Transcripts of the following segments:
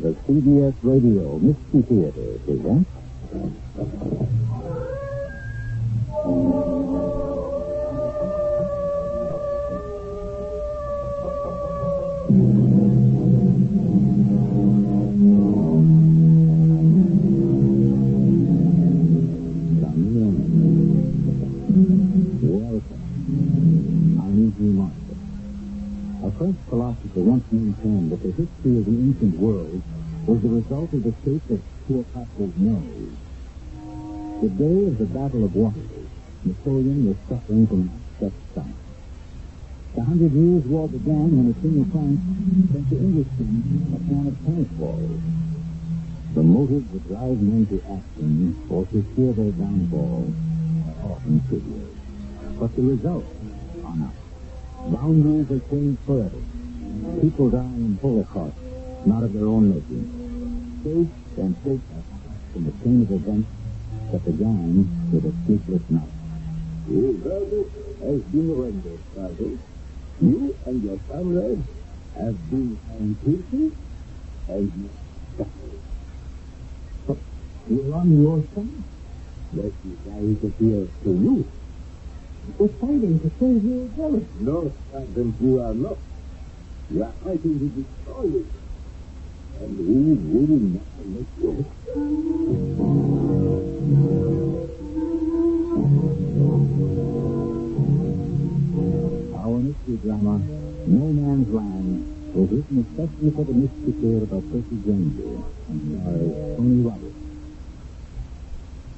The CBS Radio Mystery Theater presents Welcome. French philosopher once maintained that the history of the ancient world was the result of the shape of Cleopatra's nose. The day of the Battle of Waterloo, Napoleon was suffering from such stomach. The Hundred Years' War began when a king of France sent to English a plan of tennis balls. The motives that drive men to action or to fear their downfall are often trivial. But the results are not. Boundaries are changed forever. People die in holocaust, not of their own making. States and states are in the chain of events that began with a sleepless night. Your verdict has been rendered, Sergeant. You and your family have been found guilty and you you're on your side. Is how it appears to you. We're fighting to save your village. No, Sergeant, you are not. You are fighting to destroy it. And we will not let you. Our mystery drama, No Man's Land, was written especially for the mystery theater by Percy Granger and stars Tony Roberts.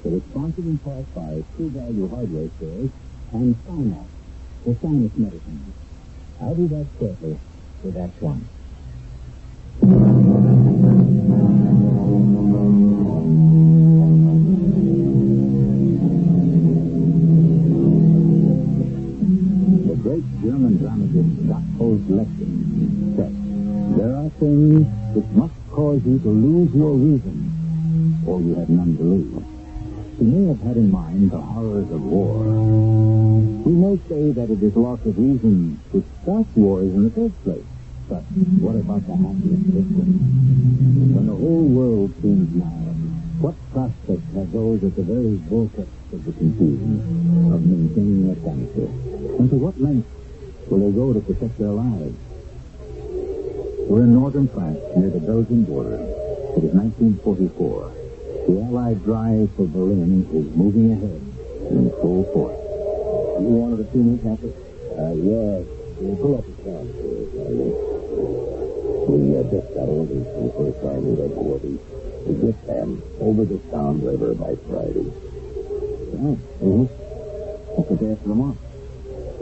It was sponsored in part by True Value Hardware Stores and Sinus, the sinus medicine. I'll be back shortly with Act One. The great German dramatist Gotthold Lessing said, There are things which must cause you to lose your reason, or you have none to lose. He may have had in mind the horrors of war. We may say that it is loss of reason which starts wars in the first place. But what about the happiest victims? When the whole world seems mad, what prospect have those at the very vortex of the confusion of maintaining their sanity? And to what length will they go to protect their lives? We're in northern France, near the Belgian border. It is 1944. The Allied drive for Berlin is moving ahead in full force. You wanted to see me, Captain? Uh, yes. We'll pull up the sound for. We uh, just got orders from First Army headquarters to get them over the Somme River by Friday. Right. Mm-hmm. What's the day for the month?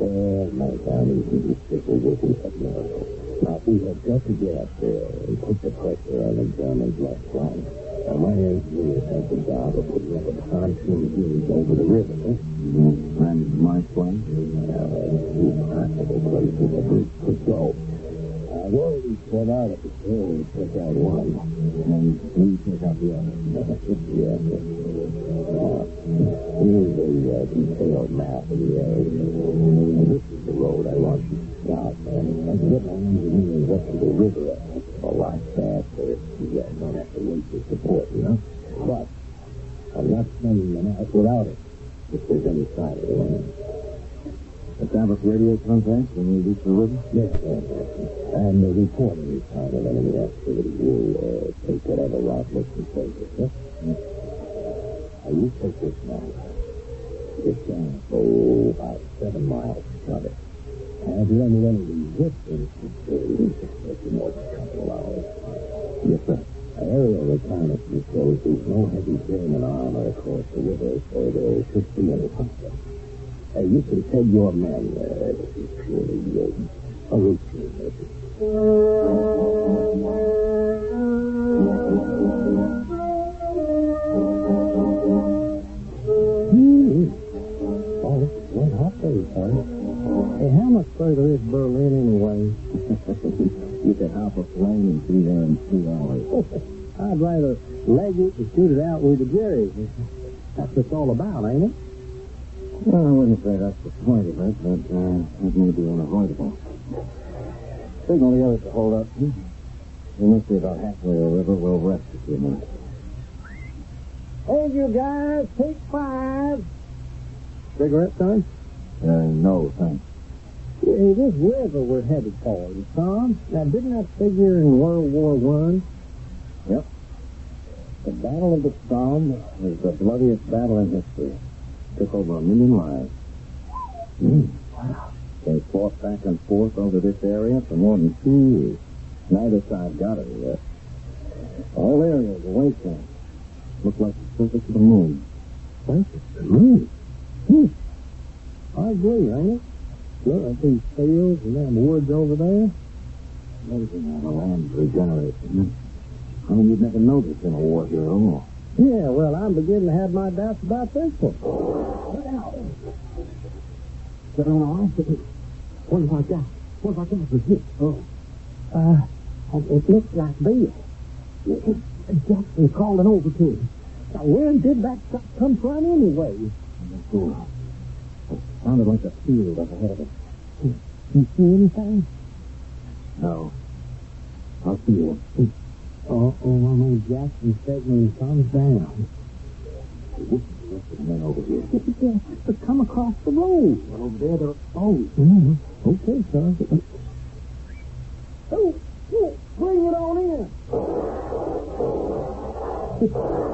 Uh, my family can be strictly working Miracle. Now, we have got to get up there and put the pressure on the Germans left flank. Now, my engineer has the job of putting up a pontoon bridge over the river. Mm-hmm. And my flank? Now, there's two practical places the bridge could go. I've already set out the hill to check out one, and we check out the other. yes. Uh, here's a uh, detailed map of the area. And this is the road I want you to scout, and I get my engineers up to the river a lot faster. You guys don't have to wait for support, you know? But I'm not sending them out without it, if there's any sign of the land. Establish radio contact when we reach the river? Yes, yes. And the reporter is time of enemy activity will uh, take whatever route looks and says it, yes? Now, you take this now. It's down, oh, about seven miles from it. Have you any any resistance to you know it's a couple of hours? Yes, sir. Aerial reconnaissance shows there's no heavy German armor across the river, so there should be any problem. Uh, you can tell your men uh, this is purely uh, a routine mission. Hmm. Oh, hot day, son. Hey, how much further is Berlin anyway? you could hop a plane and be there in two hours. I'd rather leg it and shoot it out with the Jerry. That's what it's all about, ain't it? Well, I wouldn't say that's the point of it, but uh, that may be unavoidable. Signal the others to hold up. We must be about halfway over the river. We'll rest a few minutes. Hey, you guys, take five. Cigarette, son? Uh, no, thanks. Hey, this river we're headed for, Tom. Now, didn't that figure in World War One? Yep. The Battle of the Somme was the bloodiest battle in history. Took over a million lives. Mm. Wow. They fought back and forth over this area for more than two years. Neither side got it yet. The whole area was wasteland. Looked like the surface of the moon. Surface of the moon? Hmm. I agree, ain't it? Look at these fields and them woods over there. Amazing how the land regenerates. Isn't it? I mean, you'd never notice in a war hero. Yeah, well, I'm beginning to have my doubts about this one. Well, Get on right? What about that? What about that? Was it? Oh. Uh, it looks like Bill. Jackson calling over to him. Now, where did that stuff come from anyway? I'm not sure. It sounded like a field up ahead of us. Can You see anything? No. I'll see you. Oh, oh, I know Jackson said when he comes down. Is the rest of the men over here. Yeah, but come across the road. Well, over there, exposed. Mm-hmm. Okay. Oh, oh, bring it on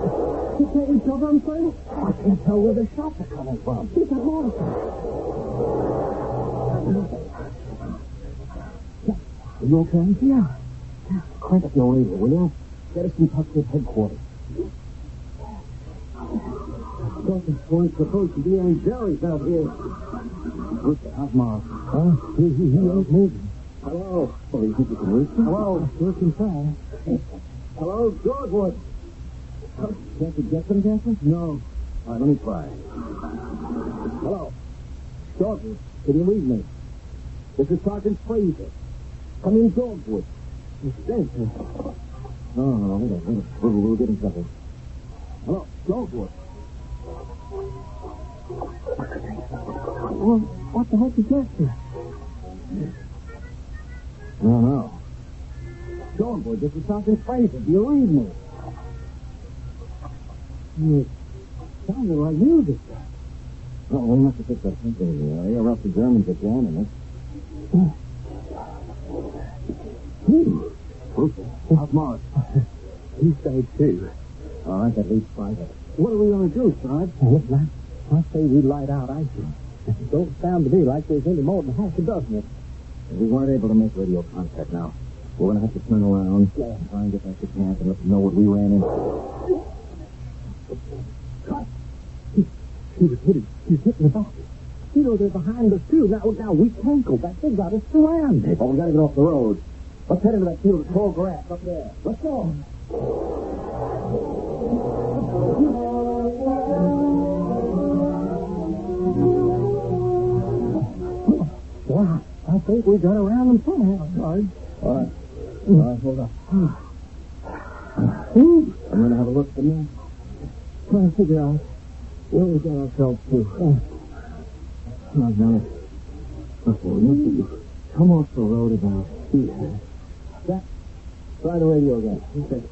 in. You can't reach over and say? I can't tell where the shots are coming from. It's a horse. Are you okay? Yeah. Crank up your radio, will you? Get us in touch with headquarters. Dalton's point supposed to be any Jerry's out here. The how's Mars? Huh? He, he, he ain't moving. Hello. Oh, you think you can reach him? Hello. Sure can. Hello, Georgewood. Can't you get them, Jackson? No. All right, let me try. Hello. Georgewood, can you read me? This is Sergeant Fraser. Come in, Georgewood. Thanks. No, no, no, wait a minute. We'll, we'll get in trouble. Hello, Georgewood. Well, what the heck is that? No, no. Dogwood, this is Sergeant Fraser. Do you read me? It sounded like music. Oh, we must have picked up something in the or else the Germans are jamming us. Ooh. How's Morris? He stayed too. All right, that leaves private. What are we going to do, Sarge? Well, listen, I, say we light out ISIS. It don't sound to me like there's any more than half a dozen of them. We weren't able to make radio contact now. We're going to have to turn around, yeah. try and get back to camp and let them know what we ran into. He was hitting. He's hitting the back. You know, they're behind us, too. Now, now, we can't go back. They've got us surrounded. Oh, we got to get off the road. Let's head into that field of tall grass up there. Let's go. Wow, I think we got around them somehow, Sarge. All right. Hmm. All right, hold up. I'm going to have a look at them. Trying to figure out where we got ourselves to. Oh. Now, now, okay, we must have come off the road about here. That, try the radio again. Okay.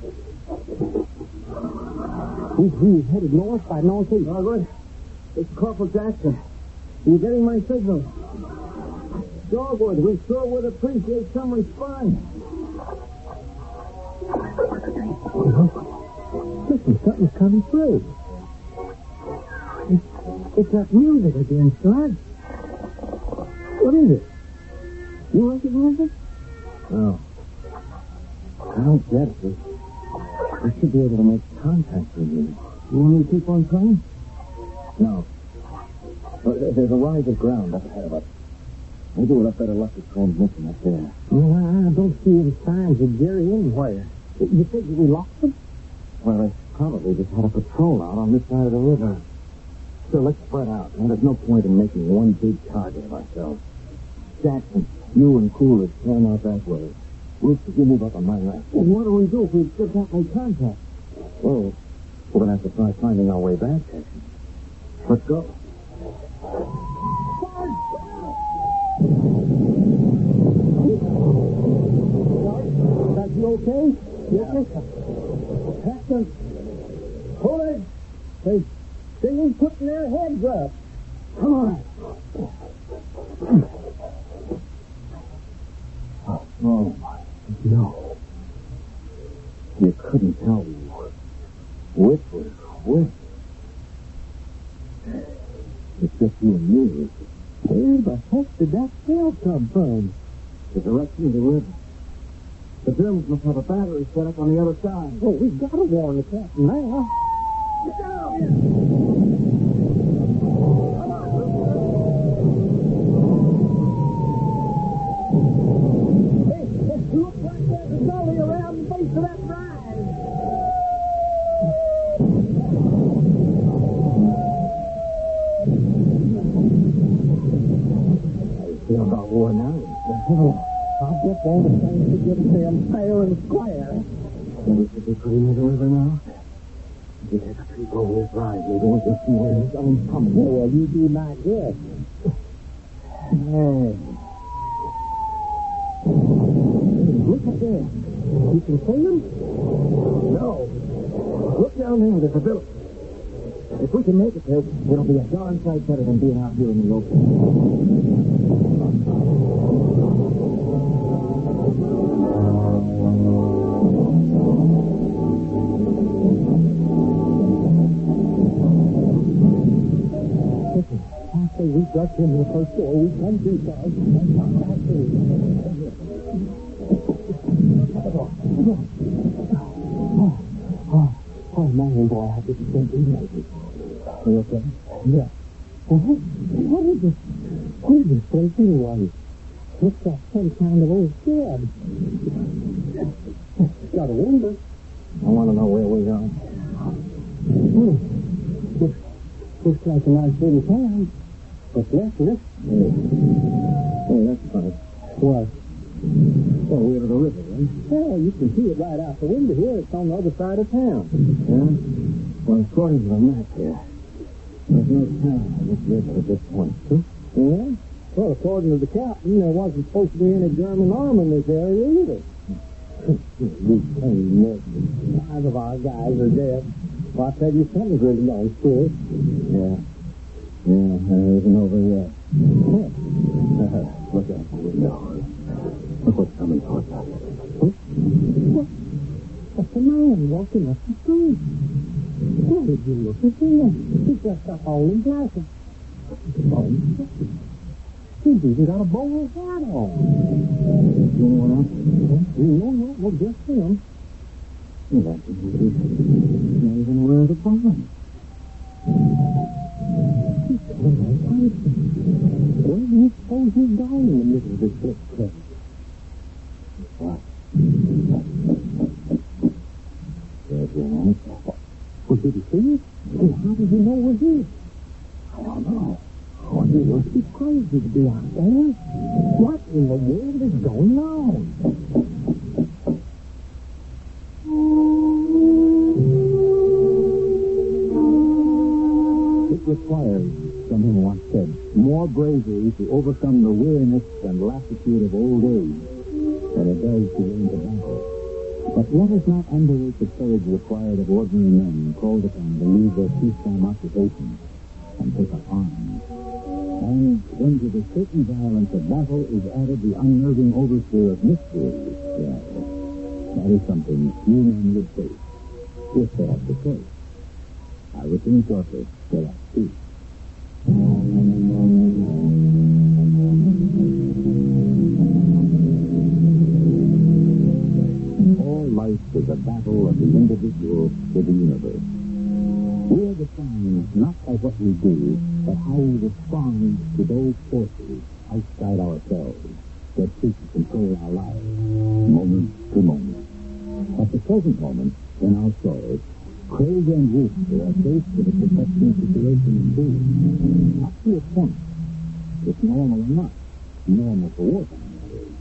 We, headed north by northeast. Oh, good. It's Corporal Jackson. You getting my signal? Dogwood, we sure would appreciate some response. Listen, something's coming through. It's, it's that music again, Slug. What is it? You recognize it? No. I don't get it. We should be able to make contact with you. You want me to keep on trying? No. But there's a rise of ground up ahead of us. Maybe we'll have better luck with transmission up there. Well, I don't see any signs of Jerry anywhere. You think we lost them? Well, they probably just had a patrol out on this side of the river. So let's spread out. Now, there's no point in making one big target of ourselves. Jackson, you and Coolidge plan out that way. We'll you move up on my right. Well, what do we do if we still can't make contact? Well, we're going to have to try finding our way back, Jackson. Let's go. Are you okay? Yes, sir. Hold it. They, ain't putting their heads up. Come on. Oh, my. No. You couldn't tell which was which. It's just you and me. Where the heck did that sail come from? The direction of the river. The Germans must have a battery set up on the other side. Oh, we've got to warn the captain now. Get down! Hey, it looks like there's a gully around the base of that rise. I feel about. I'll get all the things to get them fair and square. We should be near the river now. If you take a peek over rise, maybe we can see where sun's coming. well, you do not guess. Hey. Look up there. You can see them? No. Look down there. There's a village. If we can make it there, it'll be a darn sight better than being out here in the open. After we got into the first door, we come through, guys. Oh, oh, oh, man, boy, I just can't believe it. Are you okay? Yeah. Well, what, what is this? What is this place anyway? Looks like some kind of old shed. Got a window. I want to know where we are. Hmm. Looks, looks like a nice little town. What's left of it? Hey that's funny. What? Well, we're at the river, right? Yeah, you can see it right out the window here. It's on the other side of town. Yeah? Well, according to the map here, there's no town on this river at this point. Huh? Yeah? Well, according to the captain, there wasn't supposed to be any German army in this area either. we can't miss it. Five of our guys are dead. Well, I tell you, something's really gone through. Yeah. Yeah, there isn't over yet. Look out the window. Look what's coming towards us. What? That's a man walking up the street. Where did you look at him? He's dressed up all in black. He's even got a bowler hat on. Anyone else? No, no, well, just him. Well, that's not even wear the bowler. Where do you suppose he's going in the middle of this brick cliff? What? There's one. Well, did he see it? Well, how did he know we're here? I don't know. Oh, he must be crazy to be out there. What in the world is going on? It requires, someone once said, more bravery to overcome the weariness and lassitude of old age than it does to win the battle. But let us not underrate the courage required of ordinary men called upon to leave their peacetime occupations and take up arms. And when to the certain violence of battle is added the unnerving overflow of mystery, that is something few men would face, if they had the choice. I return shortly to that too. All life is a battle of the individual with the universe. We are defined not by what we do, but how we respond to those forces outside ourselves that seek to control our lives, moment to moment. At the present moment, in our story, Craig and Wooster are faced with a protection situation in indeed. Up to a point, it's normal enough, normal for wartime, that is.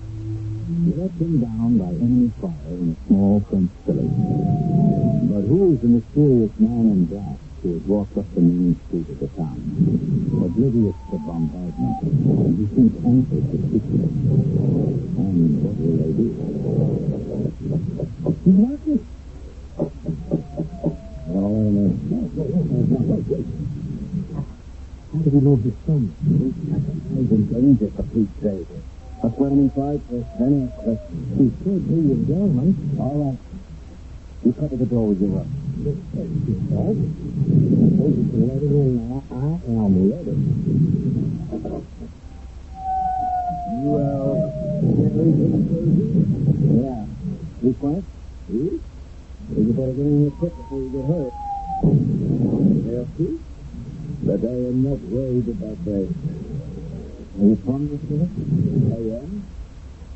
Let him down by enemy fire in a small French village. But who is the mysterious man in black who has walked up the main street of the town, oblivious to bombardment, and who seems anxious to speak to them? And what will they do? Marcus! How do we know his son? He's in danger, for Pete's sake. That's what I'm inside for. Then ask questions. He could be your gentleman. All right. You cover the door with your rug. You can let him in. I am ready. Well, yeah. You quiet? You? You better get in here quick before you get hurt. They'll. But I am not worried about that. Are you fond of it? I am.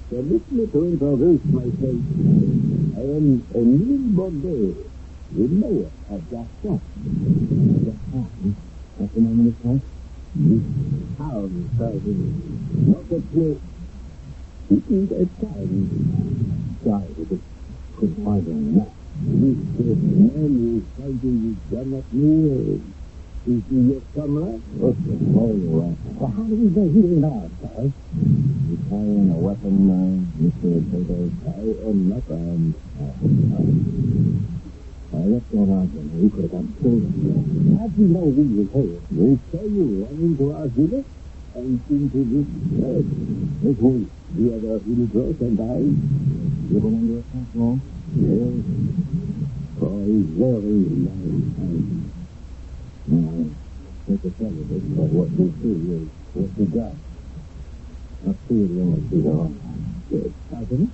Permit me to introduce myself. I am Emile Bordeaux, the mayor of Gaston. Gaston? That's the name of this place? This town, Sergeant. Not a place. It is a town. Sorry, but it couldn't find it on the map. This man is fighting with Janet Neal. Is he your comrade? You're right. Well, how do we know he ain't ours, Sarge? You carrying a weapon, uh, Mr. Tato? I am not armed. What's going on, then? We could have killed. How'd you know we were here? We saw you run into our village and into this bed. This way, the other little girl and I. You been under long? Yes. For a very long time. Now, take a tell of it, but what we see is what we got. I the only see the wrong time. Good. Sergeant?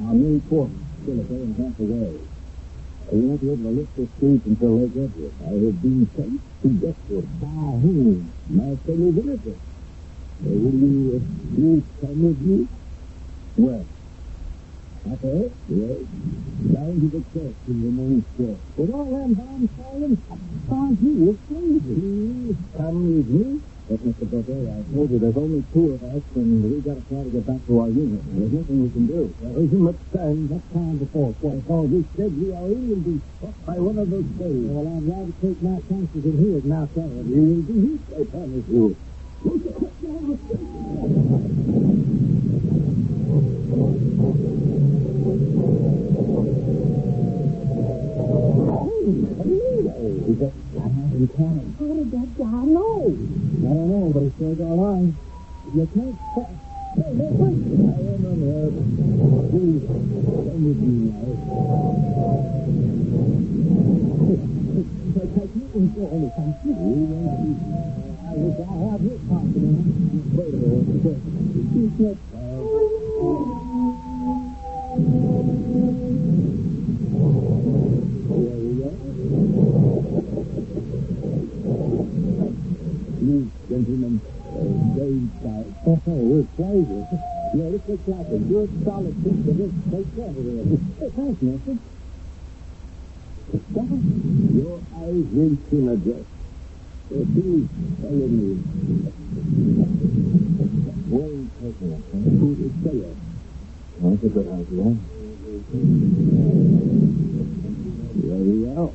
Our main force still a day and a half away. We won't be able to lift the streets until they get here. I have been sent to get Dexter. By whom? My fellow villagers. Will you, uh, you come with me? Where? Okay. Yes. Down to the church the main square. With all them bombs falling, Sarge, you look crazy. Come with me. But, Mr. Booker, I told you there's only two of us, and we've got to try to get back to our unit. There's nothing we can do. There isn't much time. What time before? What? Oh, we said we are in be struck by one of those days. Well, I'd rather take my chances in here than outside. You will be hit, I promise you you're Is that in town? How did that guy know? I don't know, but he still got on. You can't. Hey, hey, wait. I am on there. Please, come with me now. But I can't enjoy any. I wish I had his confidence. Wait a minute. He's not. There we go. You gentlemen, uh, Stout. Oh, we're pleasure. Yeah, this looks like a good solid piece of this take care of it. Thanks, Mister. Stop. Your eyes will soon adjust. Uh, please follow me. One second. To the cellar. That's a good idea. There we are.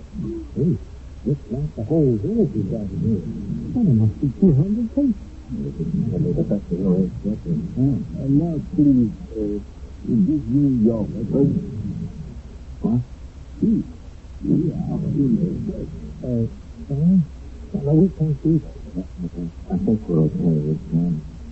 Hey, looks like the whole village is out here. Well, there must be 200 people. But that's the way it's getting. Yeah. And now, please, uh, give me your weapon. What? Yeah, you know, uh, uh, we can't do that. I think we're okay. It's um,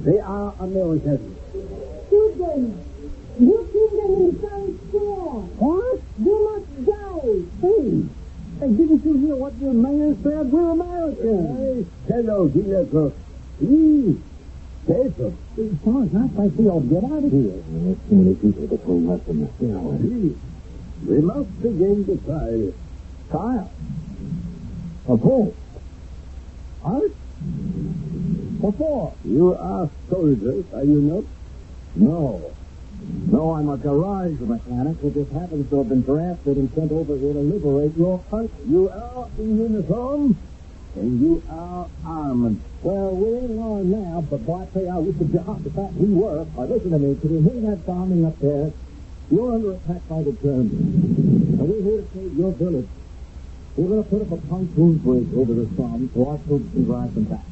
They are Americans. Shoot them! You kill them in town square! What? You must die! Hey, hey, didn't you hear what your mayor said? We're Americans. Hey, hello, Gillette. Please, paper. Sarge, I think we ought to get out of here. There's too many people between us in the stairway. Please, we must begin to trial. Kyle. A bull. Art? For? You are soldiers, are you not? No. No, I'm a garage mechanic who just happens to have been drafted and sent over here to liberate your country. You are in uniform, and you are armed. Well, we're in armed now, but boy, I tell you, I wish the job the fact we were. Now, listen to me, could you hear that bombing up there? You're under attack by the Germans. And we're here to save your village. We're going to put up a pontoon bridge over the Somme so our troops can drive them back.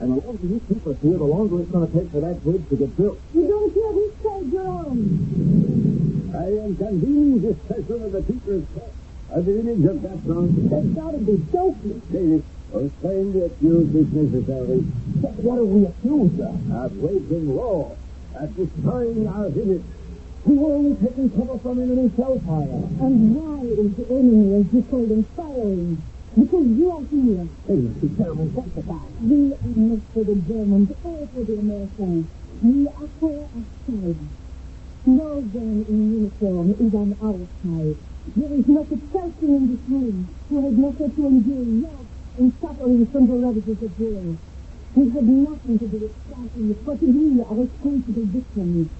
And the longer you keep us here, the longer it's going to take for that bridge to get built. You don't care which side you're. I am convening this session of the People's Court. At the image of that song, That's gotta be joking. David, explain the accused if necessary. But What are we accused of? Of breaking law, at destroying our village. We were only taking cover from enemy shell fire. And why is the enemy, as you call them, firing? Because you are here. Hey, the Germans testify. We are not for the Germans or for the Americans. We are for ourselves. No gun in uniform is on our side. There is not a person in this room who has not had to endure loss and suffering from the ravages of war. We had nothing to do with it, but we are responsible victims.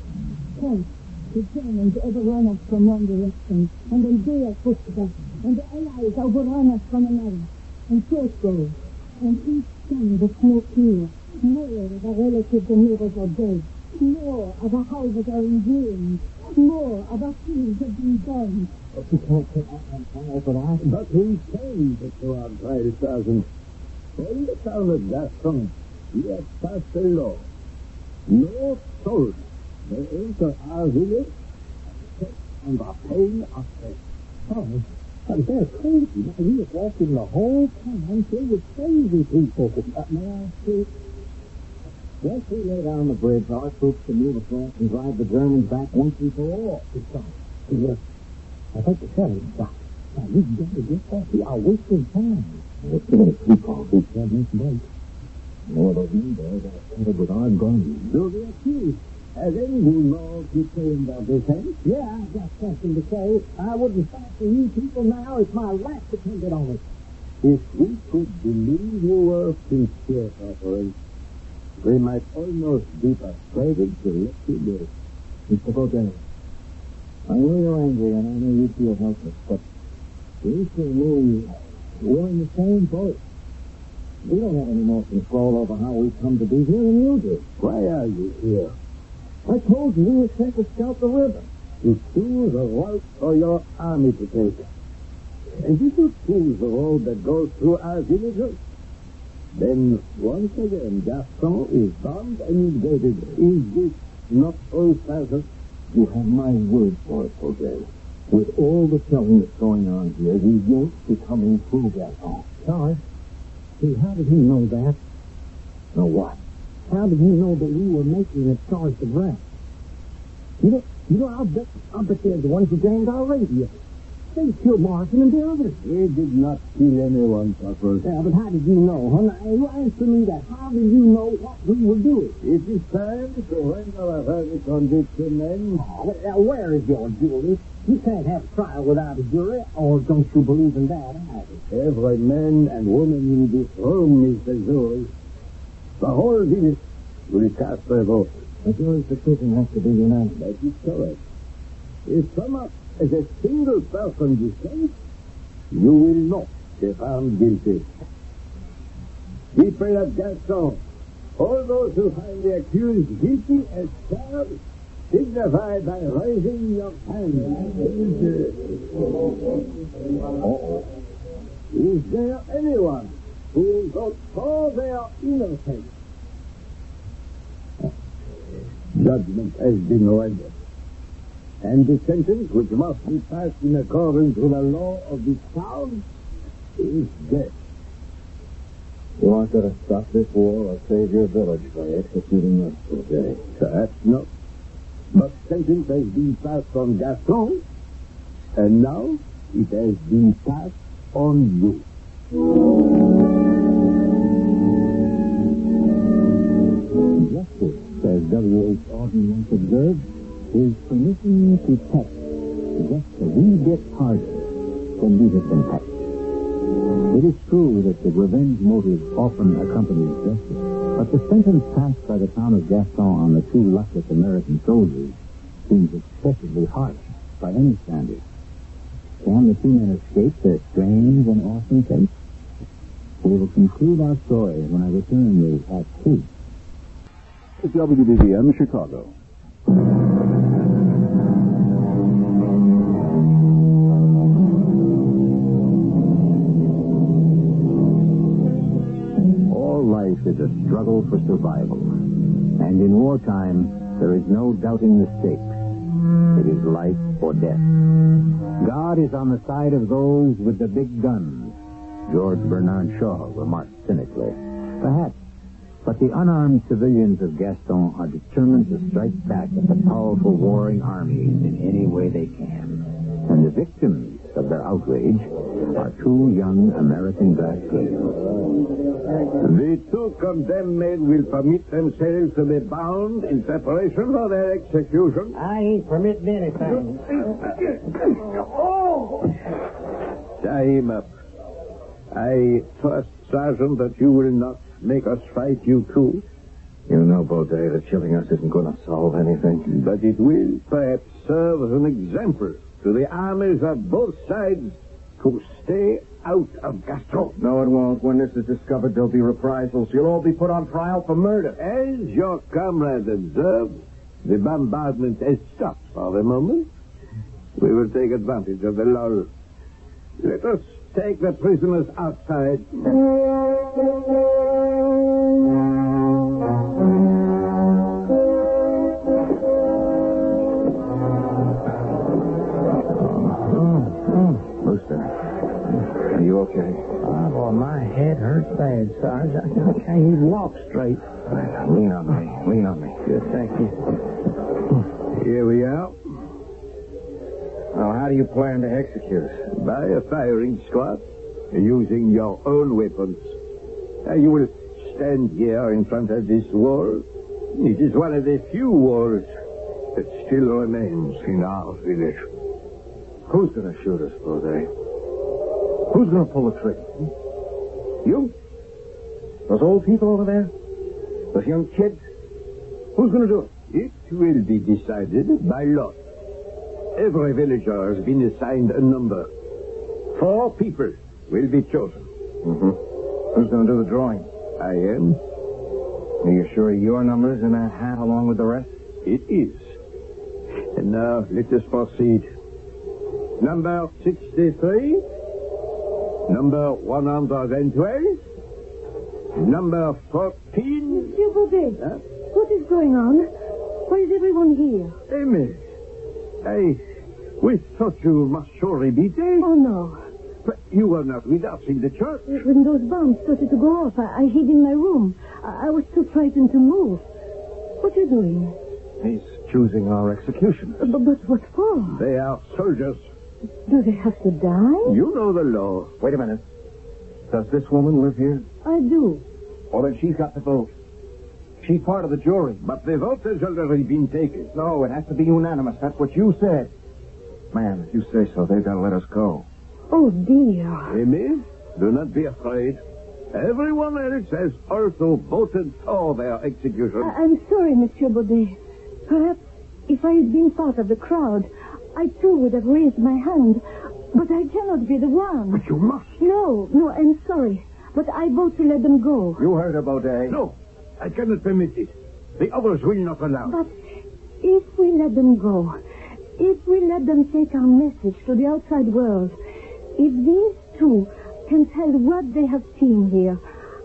First, the Germans overrun us from one direction, and then they are pushed back, and the Allies overrun us from another. And so it goes. And each time the smoke clears, more of our relatives and neighbors are dead, more of our houses are in ruins, more of our fields have been burned. But you can't take that fire for that. But we can get around 5,000. In the town of Gaston, we have passed a law. No soul may enter our village on the pain of death. Oh, but they're crazy. Now, we have walked in the whole town filled with crazy people. Uh, may I speak? We lay down the bridge, our troops can move across and drive the Germans back once and for all. Besides, look, I think the sheriff's stopped. Now, we've got to get back. We are wasting time. There's too many people who can't make break. More of those windows are covered with our guns. Do the accused have anything more to say about this case? Yeah, I've got something to say. I wouldn't fight for you people now if my life depended on it. If we could believe you were sincere, Corporal, we might almost be persuaded to let you go. Mr. Baudet, I know you're angry and I know you feel helpless, but you should we're in the same boat. We don't have any more control over how we come to be here than you do. Why are you here? I told you we sent to scout the river. To choose a route for your army to take. And if you choose the road that goes through our villages, then once again Gaston is bombed and invaded. Is this not so, Sergeant? You have my word for it, Baudet. With all the killing that's going on here, we won't be coming through Gaston. Sorry. See, how did he know that? Know what? How did you know that we were making a charge to Brett? You know, you know, I'll bet, I'll bet they're the ones who jammed our radio. They killed Morrison and the others. We did not kill anyone, Corporal. Yeah, but how did you know? Huh? Now, you answer me that. How did you know what we were doing? It is time to render a verdict on this men. Oh, well, where is your jury? You can't have a trial without a jury, or don't you believe in that either? Every man and woman in this room is the jury. The whole cast their vote. The jury's decision has to be unanimous. That is correct. If some of as a single person dissents, you will not be found guilty. People of Gaston, all those who find the accused guilty as charged, signify by raising your hand. Is there anyone who vote for their innocence? Judgment has been rendered. And the sentence, which must be passed in accordance with the law of this town, is death. You want to stop this war or save your village by executing us today? Perhaps not. But sentence has been passed on Gaston, and now it has been passed on you. W.H. Auden once observed, is permission to touch just a wee bit harder than we have been touched. It is true that the revenge motive often accompanies justice, but the sentence passed by the town of Gaston on the two luckless American soldiers seems excessively harsh by any standard. Can the two men escape their strange and awesome fate? We will conclude our story when I return with Act Two. WBBM Chicago. All life is a struggle for survival. And in wartime, there is no doubting the stakes. It is life or death. God is on the side of those with the big guns, George Bernard Shaw remarked cynically. Perhaps. But the unarmed civilians of Gaston are determined to strike back at the powerful warring armies in any way they can. And the victims of their outrage are two young American black girls. The two condemned men will permit themselves to be bound in preparation for their execution. I ain't permitting anything. Oh! Tie him up. I trust, Sergeant, that you will not make us fight you too. You know, Baudet, that killing us isn't going to solve anything. But it will perhaps serve as an example to the armies of both sides to stay out of Gaston. No, it won't. When this is discovered, there'll be reprisals. You'll all be put on trial for murder. As your comrades observed, the bombardment has stopped for the moment. We will take advantage of the lull. Let us take the prisoners outside. Oh, Rooster, are you okay? Oh, boy, my head hurts bad, Sarge. I I can't even walk straight. Lean on me. Lean on me. Good, thank you. Here we are. Now, how do you plan to execute us? By a firing squad, using your own weapons. Uh, you will stand here in front of this wall. It is one of the few walls that still remains in our village. Who's going to shoot us, Baudet? Who's going to pull the trigger? hmm? You? Those old people over there? Those young kids? Who's going to do it? It will be decided by lot. Every villager has been assigned a number. Four people will be chosen. Mm-hmm. Who's going to do the drawing? I am. Are you sure your number's in that hat along with the rest? It is. And now let us proceed. Number 63. Number 112. Number 14. Monsieur Baudet, Huh? what is going on? Why is everyone here? Amy. I. We thought you must surely be dead. Oh, no. But you were not with us in the church. When those bombs started to go off, I, I hid in my room. I, I was too frightened to move. What are you doing? He's choosing our executioner. Uh, But, but what for? They are soldiers. Do they have to die? You know the law. Wait a minute. Does this woman live here? I do. Well, then she's got the vote. She's part of the jury. But the vote has already been taken. No, it has to be unanimous. That's what you said. Man, if you say so, they've got to let us go. Oh, dear. Amy, do not be afraid. Everyone else has also voted for their execution. I, I'm sorry, Monsieur Baudet. Perhaps if I had been part of the crowd, I too would have raised my hand. But I cannot be the one. But you must. No, no, I'm sorry. but I vote to let them go. You heard about that. No, I cannot permit it. The others will not allow. But if we let them go, if we let them take our message to the outside world, if these two can tell what they have seen here,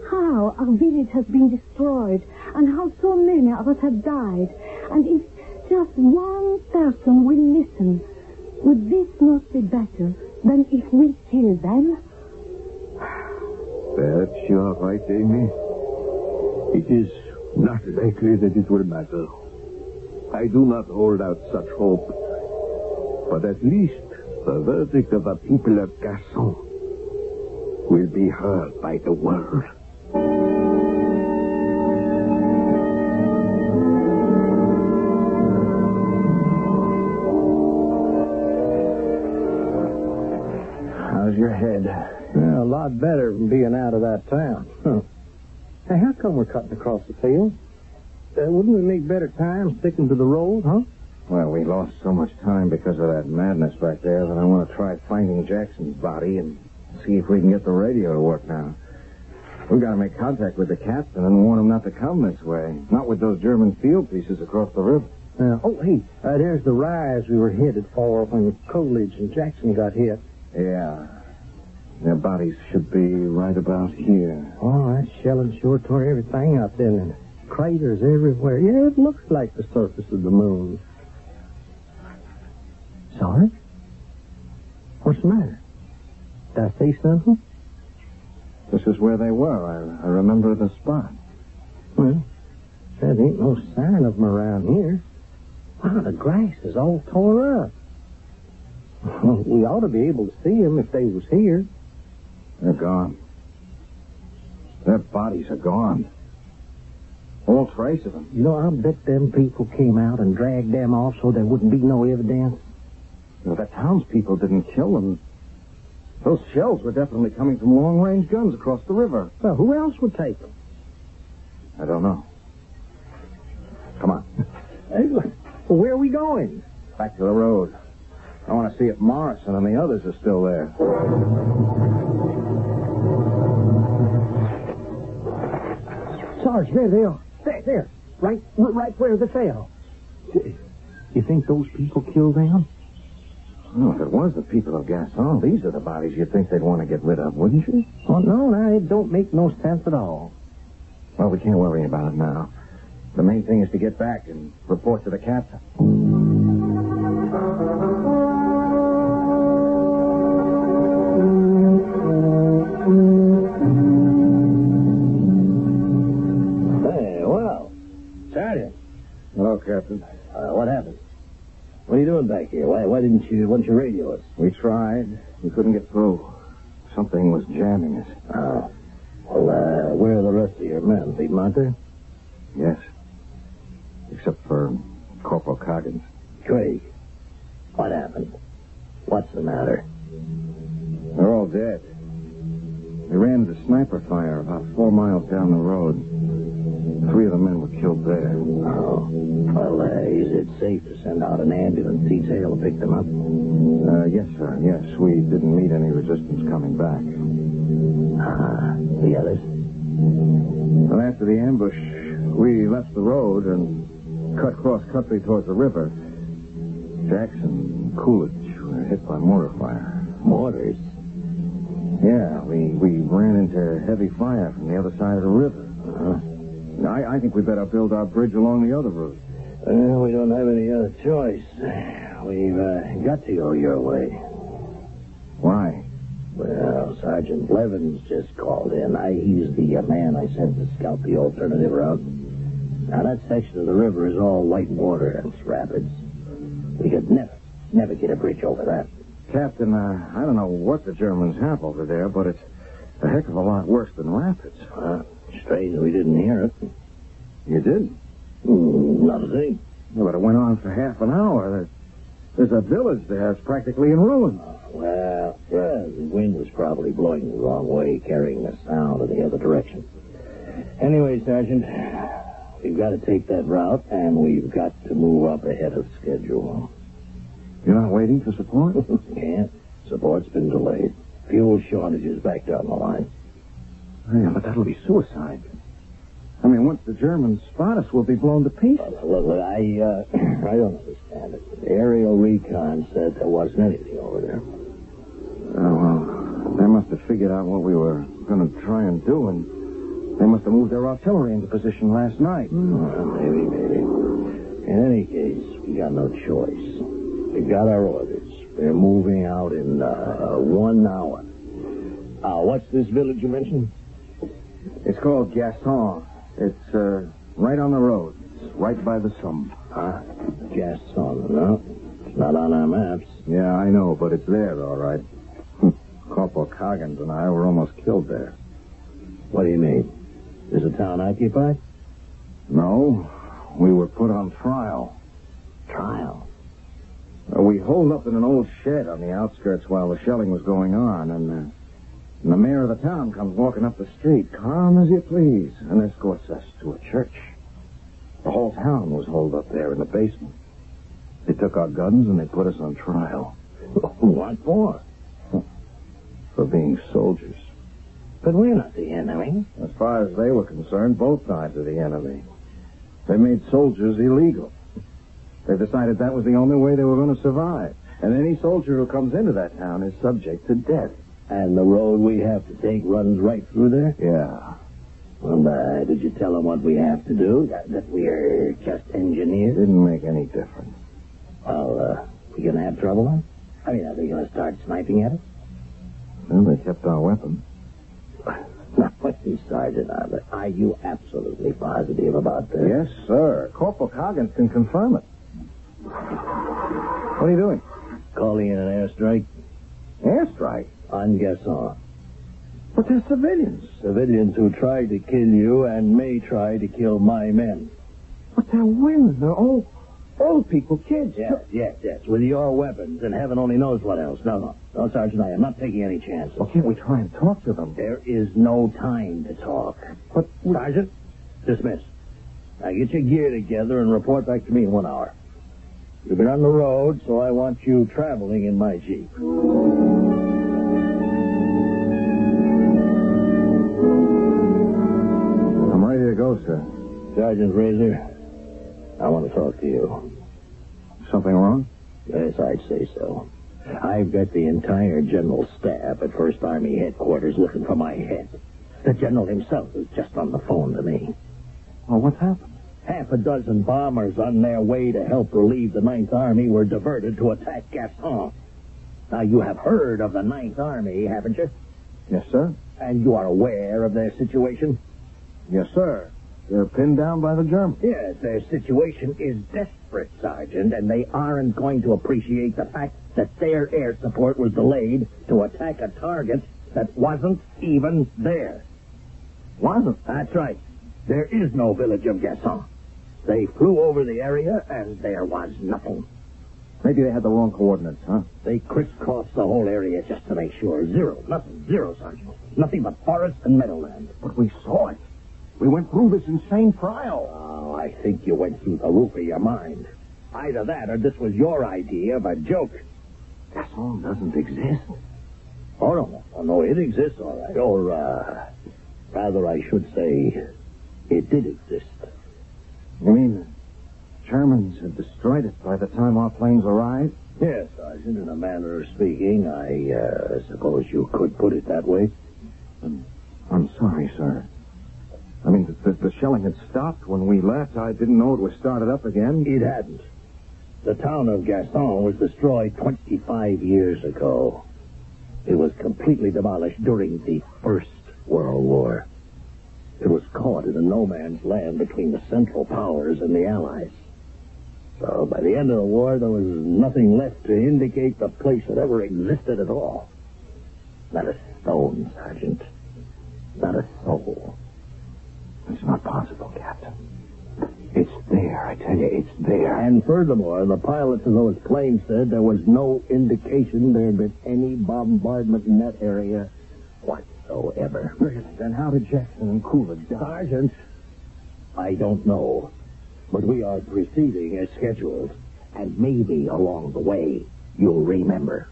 how our village has been destroyed, and how so many of us have died, and if just one person will listen, would this not be better than if we kill them? Perhaps you are right, Amy. It is not likely that it will matter. I do not hold out such hope. But at least the verdict of the people of Gasson will be heard by the world. How's your head? A lot better from being out of that town. Hey, how come we're cutting across the field? Uh, wouldn't we make better time sticking to the road, huh? Well, we lost so much time because of that madness back there that I want to try finding Jackson's body and see if we can get the radio to work now. We've got to make contact with the captain and warn him not to come this way. Not with those German field pieces across the river. Uh, oh, hey, uh, there's the rise we were headed for when Coolidge and Jackson got hit. Yeah. Their bodies should be right about here. Oh, that shelling sure tore everything up then. Craters everywhere. Yeah, it looks like the surface of the moon. Sorry? What's the matter? Did I say something? This is where they were. I, I remember the spot. Well, there ain't no sign of them around here. Wow, the grass is all tore up. We ought to be able to see them if they was here. They're gone. Their bodies are gone. All trace of them. You know, I'll bet them people came out and dragged them off so there wouldn't be no evidence. You know, the townspeople didn't kill them. Those shells were definitely coming from long-range guns across the river. Well, who else would take them? I don't know. Come on. Hey, well, where are we going? Back to the road. I want to see if Morrison and the others are still there. Sarge, there they are. There, there. Right, right where they fell. You think those people killed them? Oh, if it was the people of Gaston, these are the bodies you'd think they'd want to get rid of, wouldn't you? Oh, no, no, it don't make no sense at all. Well, we can't worry about it now. The main thing is to get back and report to the captain. Captain. uh, what happened? What are you doing back here? Why, why didn't you, why didn't you radio us? We tried. We couldn't get through. Something was jamming us. Oh. Well, uh, where are the rest of your men? Them? Yes. Except for Corporal Coggins. Craig, what happened? What's the matter? They're all dead. They ran into sniper fire about four miles down the road. Three of the men were killed there. Oh. Well, uh, is it safe to send out an ambulance detail to pick them up? Uh, yes, sir. Yes, we didn't meet any resistance coming back. Ah, the others? Well, after the ambush, we left the road and cut cross country towards the river. Jackson and Coolidge were hit by mortar fire. Mortars? Yeah, we, we ran into heavy fire from the other side of the river. Uh-huh. I, I think we better build our bridge along the other route. Well, we don't have any other choice. We've uh, got to go your way. Why? Well, Sergeant Blevins just called in. I, he's the uh, man I sent to scout the alternative route. Now, that section of the river is all white water and it's rapids. We could never, never get a bridge over that. Captain, uh, I don't know what the Germans have over there, but it's a heck of a lot worse than rapids. Strange we didn't hear it. You did? Mm, not a thing. Yeah, but it went on for half an hour. There- There's a village there. It's practically in ruins. Well, yeah, the wind was probably blowing the wrong way, carrying the sound in the other direction. Anyway, Sergeant, we've got to take that route, and we've got to move up ahead of schedule. You're not waiting for support? yeah, support's been delayed. Fuel shortages back down the line. Yeah, but that'll be suicide. I mean, once the Germans spot us, we'll be blown to pieces. Look, look, I, uh, I don't understand it. The aerial recon said there wasn't anything over there. Oh, well, they must have figured out what we were going to try and do, and they must have moved their artillery into position last night. Well, maybe, maybe. In any case, we got no choice. We got our orders. We're moving out in uh, one hour. Uh, what's this village you mentioned? It's called Gaston. It's uh, right on the road. It's right by the Somme. Huh? Gaston, no? It's not on our maps. Yeah, I know, but it's there, all right. Corporal Coggins and I were almost killed there. What do you mean? Is the town occupied? No, we were put on trial. Trial? Uh, we holed up in an old shed on the outskirts while the shelling was going on, and, uh, and the mayor of the town comes walking up the street, calm as you please, and escorts us to a church. The whole town was holed up there in the basement. They took our guns and they put us on trial. what for? For being soldiers. But we're not the enemy. As far as they were concerned, both sides are the enemy. They made soldiers illegal. They decided that was the only way they were going to survive. And any soldier who comes into that town is subject to death. And the road we have to take runs right through there? Yeah. Well, uh, did you tell them what we have to do? That, that we're just engineers? Didn't make any difference. Well, uh, we gonna have trouble then? I mean, are they gonna start sniping at us? Well, they kept our weapons. Now, listen, Sergeant, are, are you absolutely positive about this? Yes, sir. Corporal Coggins can confirm it. What are you doing? Calling in an airstrike Airstrike? On Gasson. But they're civilians. Civilians who tried to kill you and may try to kill my men. But they're women. They're old, old people, kids. Yes, yes, yes. With your weapons and heaven only knows what else. No, no. No, Sergeant, I am not taking any chances. Well, can't we try and talk to them? There is no time to talk. But Sergeant, dismiss. Now get your gear together and report back to me in one hour. You've been on the road, so I want you traveling in my Jeep. Go, sir. Sergeant Razor, I want to talk to you. Something wrong? Yes, I'd say so. I've got the entire general staff at First Army headquarters looking for my head. The general himself is just on the phone to me. Well, what's happened? Half a dozen bombers on their way to help relieve the Ninth Army were diverted to attack Gaston. Now, you have heard of the Ninth Army, haven't you? Yes, sir. And you are aware of their situation? Yes, sir. They're pinned down by the Germans. Yes, their situation is desperate, Sergeant, and they aren't going to appreciate the fact that their air support was delayed to attack a target that wasn't even there. Wasn't? That's right. There is no village of Gasson. They flew over the area, and there was nothing. Maybe they had the wrong coordinates, huh? They crisscrossed the whole area just to make sure. Zero. Nothing. Zero, Sergeant. Nothing but forest and meadowland. But we saw it. We went through this insane trial. Oh, I think you went through the roof of your mind. Either that or this was your idea of a joke. Gaston doesn't exist. Oh, no. Oh, no, it exists, all right. Or, uh, rather, I should say, it did exist. You mean the Germans had destroyed it by the time our planes arrived? Yes, Sergeant, in a manner of speaking, I uh, suppose you could put it that way. I'm sorry, sir. I mean, the, the, shelling had stopped when we left. I didn't know it was started up again. It hadn't. The town of Gaston was destroyed 25 years ago. It was completely demolished during the First World War. It was caught in a no man's land between the Central Powers and the Allies. So by the end of the war, there was nothing left to indicate the place had ever existed at all. Not a stone, Sergeant. Not a soul. It's not possible, Captain. It's there, I tell you, it's there. And furthermore, the pilots of those planes said there was no indication there had been any bombardment in that area whatsoever. Then how did Jackson and Coolidge die? Sergeant, I don't know. But we are proceeding as scheduled. And maybe along the way, you'll remember.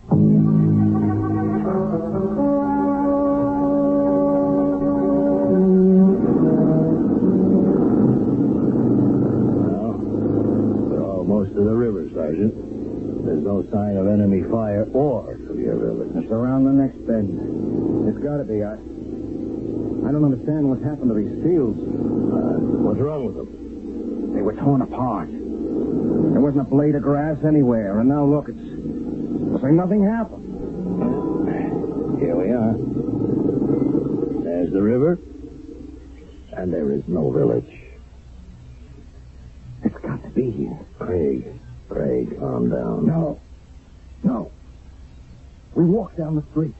Sign of enemy fire or to village. It's around the next bend. It's got to be. I, I don't understand what happened to these fields. Uh, what's wrong with them? They were torn apart. There wasn't a blade of grass anywhere, and now look, it's. It's like nothing happened. Here we are. There's the river, and there is no village. It's got to be here. Craig, Craig, calm down. No. No. We walked down the street.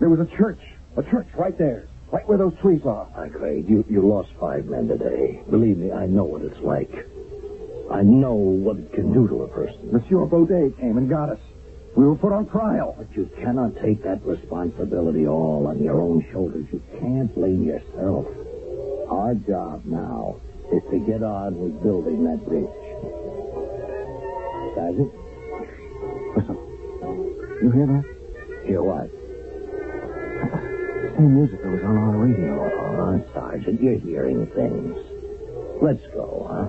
There was a church. A church right there. Right where those trees are. Hi, Craig. You, you lost five men today. Believe me, I know what it's like. I know what it can do to a person. Monsieur Baudet came and got us. We were put on trial. But you cannot take that responsibility all on your own shoulders. You can't blame yourself. Our job now is to get on with building that bridge. Sergeant? Listen. You hear that? Hear what? Same music that was on our radio. Oh, Sergeant, you're hearing things. Let's go, huh?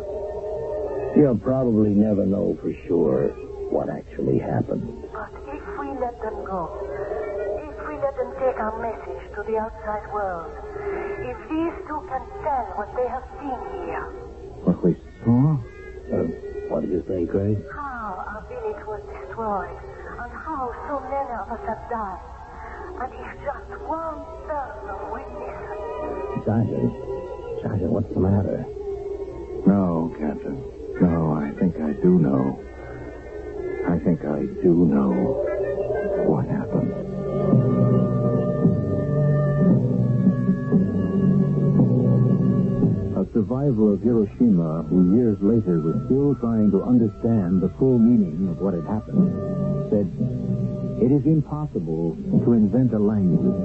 You'll probably never know for sure what actually happened. But if we let them go, if we let them take our message to the outside world, if these two can tell what they have seen here, What we saw? Uh, what do you say, Craig? how our village was destroyed, and how so many of us have died, and if just one person will listen, Sergeant. Sergeant, what's the matter? No, Captain. No, I think I do know. I think I do know what happened. A survivor of Hiroshima who years later was still trying to understand the full meaning of what had happened said, It is impossible to invent a language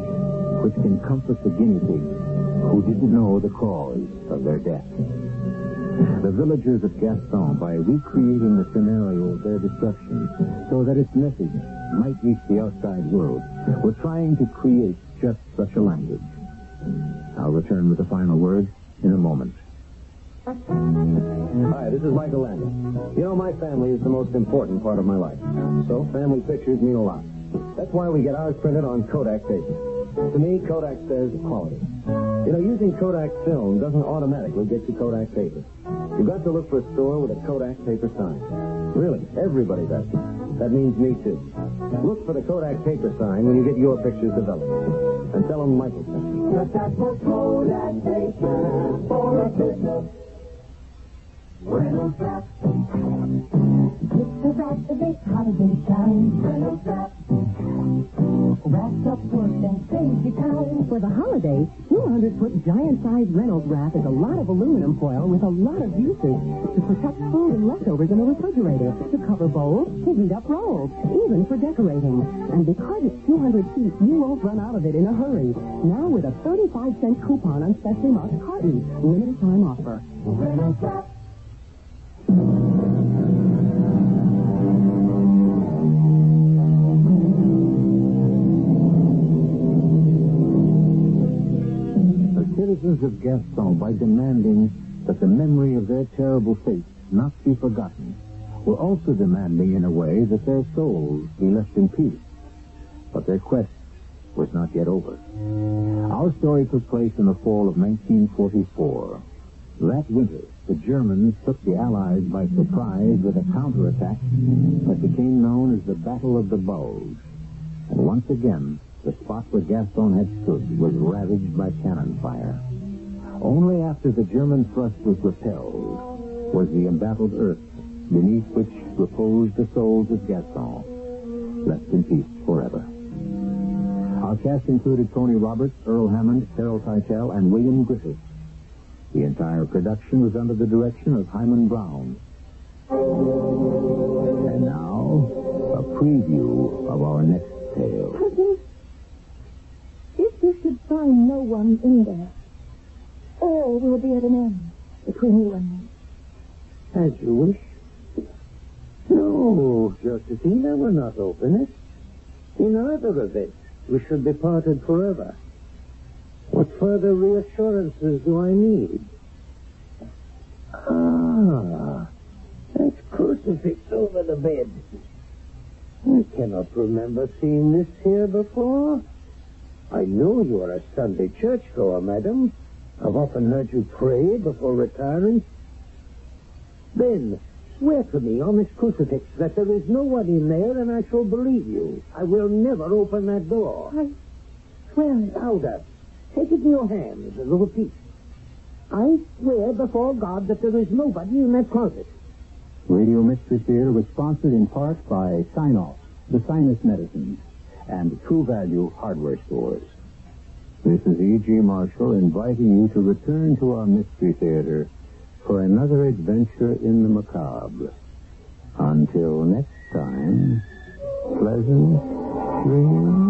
which can comfort the guinea pigs who didn't know the cause of their death. The villagers of Gaston, by recreating the scenario of their destruction so that its message might reach the outside world, were trying to create just such a language. I'll return with the final word in a moment. Hi, this is Michael Landon. You know, my family is the most important part of my life. So, family pictures mean a lot. That's why we get ours printed on Kodak paper. To me, Kodak says quality. You know, using Kodak film doesn't automatically get you Kodak paper. You've got to look for a store with a Kodak paper sign. Really, everybody does. That means me, too. Look for the Kodak paper sign when you get your pictures developed. And tell them Michael sent you. Kodak paper for a business. Reynolds Wrap. It's the wrap that makes holiday shine. Reynolds Wrap. Wraps up work and saves you time. For the holidays, 200-foot giant-sized Reynolds wrap is a lot of aluminum foil with a lot of uses to protect food and leftovers in the refrigerator, to cover bowls, to heat up rolls, even for decorating. And because it's 200 feet, you won't run out of it in a hurry. Now with a 35-cent coupon on specially marked carton, limited time offer. Reynolds Wrap. The citizens of Gaston, by demanding that the memory of their terrible fate not be forgotten, were also demanding, in a way, that their souls be left in peace. But their quest was not yet over. Our story took place in the fall of 1944. That winter, the Germans took the Allies by surprise with a counterattack that became known as the Battle of the Bulge. And once again, the spot where Gaston had stood was ravaged by cannon fire. Only after the German thrust was repelled was the embattled earth beneath which reposed the souls of Gaston left in peace forever. Our cast included Tony Roberts, Earl Hammond, Carol Teitel, and William Griffis. The entire production was under the direction of Himan Brown. And now, a preview of our next tale. If you should find no one in there, all will be at an end between you and me. As you wish. No, Josephine, I will not open it. In either of it, we should be parted forever. What further reassurances do I need? Ah, that crucifix over the bed. I cannot remember seeing this here before. I know you are a Sunday churchgoer, madam. I've often heard you pray before retiring. Then, swear to me on this crucifix that there is no one in there and I shall believe you. I will never open that door. I swear it. Louder. Take it in your hands and repeat. I swear before God that there is nobody in that closet. Radio Mystery Theater was sponsored in part by Sine-Off, the sinus medicines, and True Value hardware stores. This is E.G. Marshall inviting you to return to our Mystery Theater for another adventure in the macabre. Until next time, pleasant dreams.